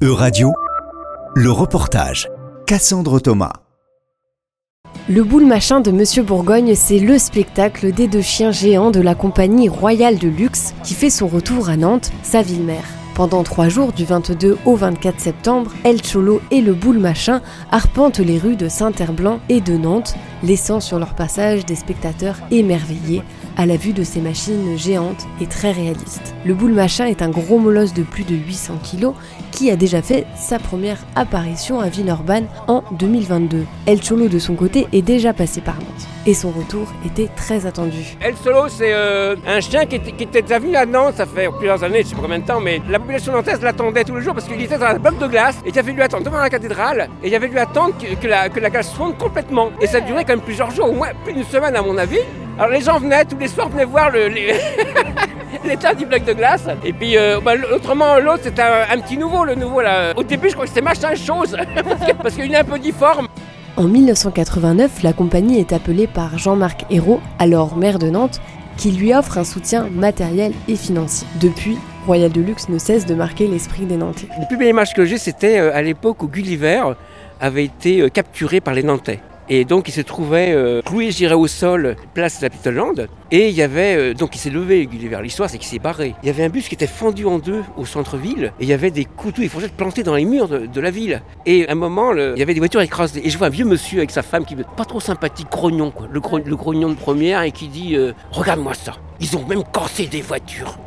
E-Radio, le reportage. Cassandre Thomas. Le boule machin de Monsieur Bourgogne, c'est le spectacle des deux chiens géants de la compagnie royale de luxe qui fait son retour à Nantes, sa ville mère. Pendant trois jours, du 22 au 24 septembre, El Cholo et le boule machin arpentent les rues de Saint-Herblanc et de Nantes, laissant sur leur passage des spectateurs émerveillés à la vue de ces machines géantes et très réalistes. Le boule machin est un gros molosse de plus de 800 kg qui a déjà fait sa première apparition à Villeurbanne en 2022. El Cholo de son côté est déjà passé par Nantes et son retour était très attendu. El Cholo c'est euh, un chien qui était, déjà venu à Nantes, ça fait plusieurs années, je sais pas combien de temps, mais la population nantaise l'attendait tous les jours parce qu'il était dans un bloc de glace et il avait lui attendre devant la cathédrale et il avait lui attendre que, la, la glace fonde complètement. Et ça durait quand même plusieurs jours, au moins plus d'une semaine à mon avis. Alors les gens venaient tous les soirs venaient voir le. l'état du bloc de glace. Et puis euh, bah, autrement l'autre c'était un, un, petit nouveau, le nouveau là. Au début je crois que c'était machin chose parce qu'il est un peu difforme. En 1989, la compagnie est appelée par Jean-Marc Hérault, alors maire de Nantes, qui lui offre un soutien matériel et financier. Depuis, Royal Deluxe ne cesse de marquer l'esprit des Nantais. La plus belle image que j'ai, c'était euh, à l'époque où Gulliver avait été euh, capturé par les Nantais. Et donc il se trouvait euh, cloué, au sol, place de la Petite. Et il y avait, euh, donc il s'est levé, Gulliver. L'histoire, c'est qu'il s'est barré. Il y avait un bus qui était fendu en deux au centre-ville. Et il y avait des couteaux et fourchettes plantés dans les murs de, la ville. Et à un moment, il y avait des voitures écrasées. Et je vois un vieux monsieur avec sa femme qui pas trop sympathique, grognon, quoi. Le grognon de première, et qui dit euh, Regarde-moi ça. Ils ont même cassé des voitures.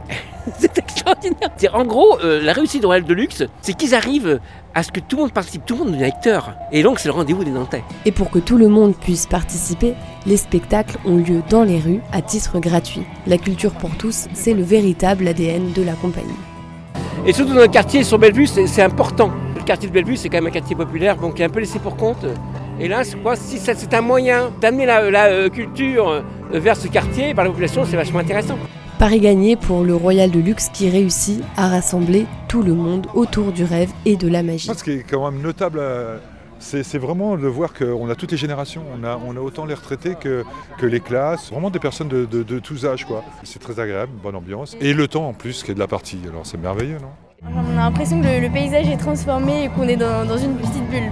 c'est extraordinaire. En gros, euh, la réussite de Royal de Luxe, c'est qu'ils arrivent à ce que tout le monde participe, tout le monde devient acteur. Et donc, c'est le rendez-vous des Nantais. Et pour que tout le monde puisse participer, les spectacles ont lieu dans les rues à titre gratuit. La culture pour tous, c'est le véritable ADN de la compagnie. Et surtout dans le quartier sur Bellevue, c'est important. Le quartier de Bellevue, c'est quand même un quartier populaire, donc qui est un peu laissé pour compte. Et là, je crois, si c'est un moyen d'amener la, la euh, culture vers ce quartier par la population, c'est vachement intéressant. Paris gagné pour le Royal de Luxe qui réussit à rassembler tout le monde autour du rêve et de la magie. Ce qui est quand même notable, euh, c'est vraiment de voir qu'on a toutes les générations. On a, on a autant les retraités que, que, les classes, vraiment des personnes de, de, de tous âges. C'est très agréable, bonne ambiance. Et le temps en plus qui est de la partie. Alors c'est merveilleux, non? On a l'impression que le, le, paysage est transformé et qu'on est dans, dans une petite bulle.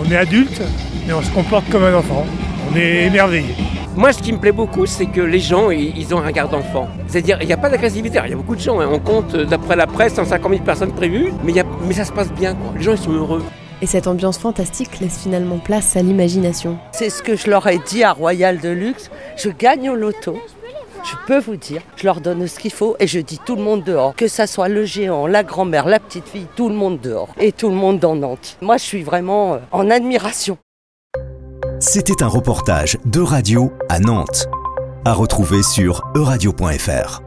On est adulte, mais on se comporte comme un enfant. On est émerveillé. Moi, ce qui me plaît beaucoup, c'est que les gens, ils ont un regard d'enfant. C'est-à-dire, il n'y a pas d'agressivité. Il y a beaucoup de gens. Hein. On compte, d'après la presse, 150 000 personnes prévues, mais, y a, mais ça se passe bien. Quoi. Les gens, ils sont heureux. Et cette ambiance fantastique laisse finalement place à l'imagination. C'est ce que je leur ai dit à Royal Deluxe. Je gagne au loto. Je peux vous dire, je leur donne ce qu'il faut et je dis tout le monde dehors. Que ça soit le géant, la grand-mère, la petite fille, tout le monde dehors. Et tout le monde dans Nantes. Moi, je suis vraiment en admiration. C'était un reportage de radio à Nantes, à retrouver sur euradio.fr.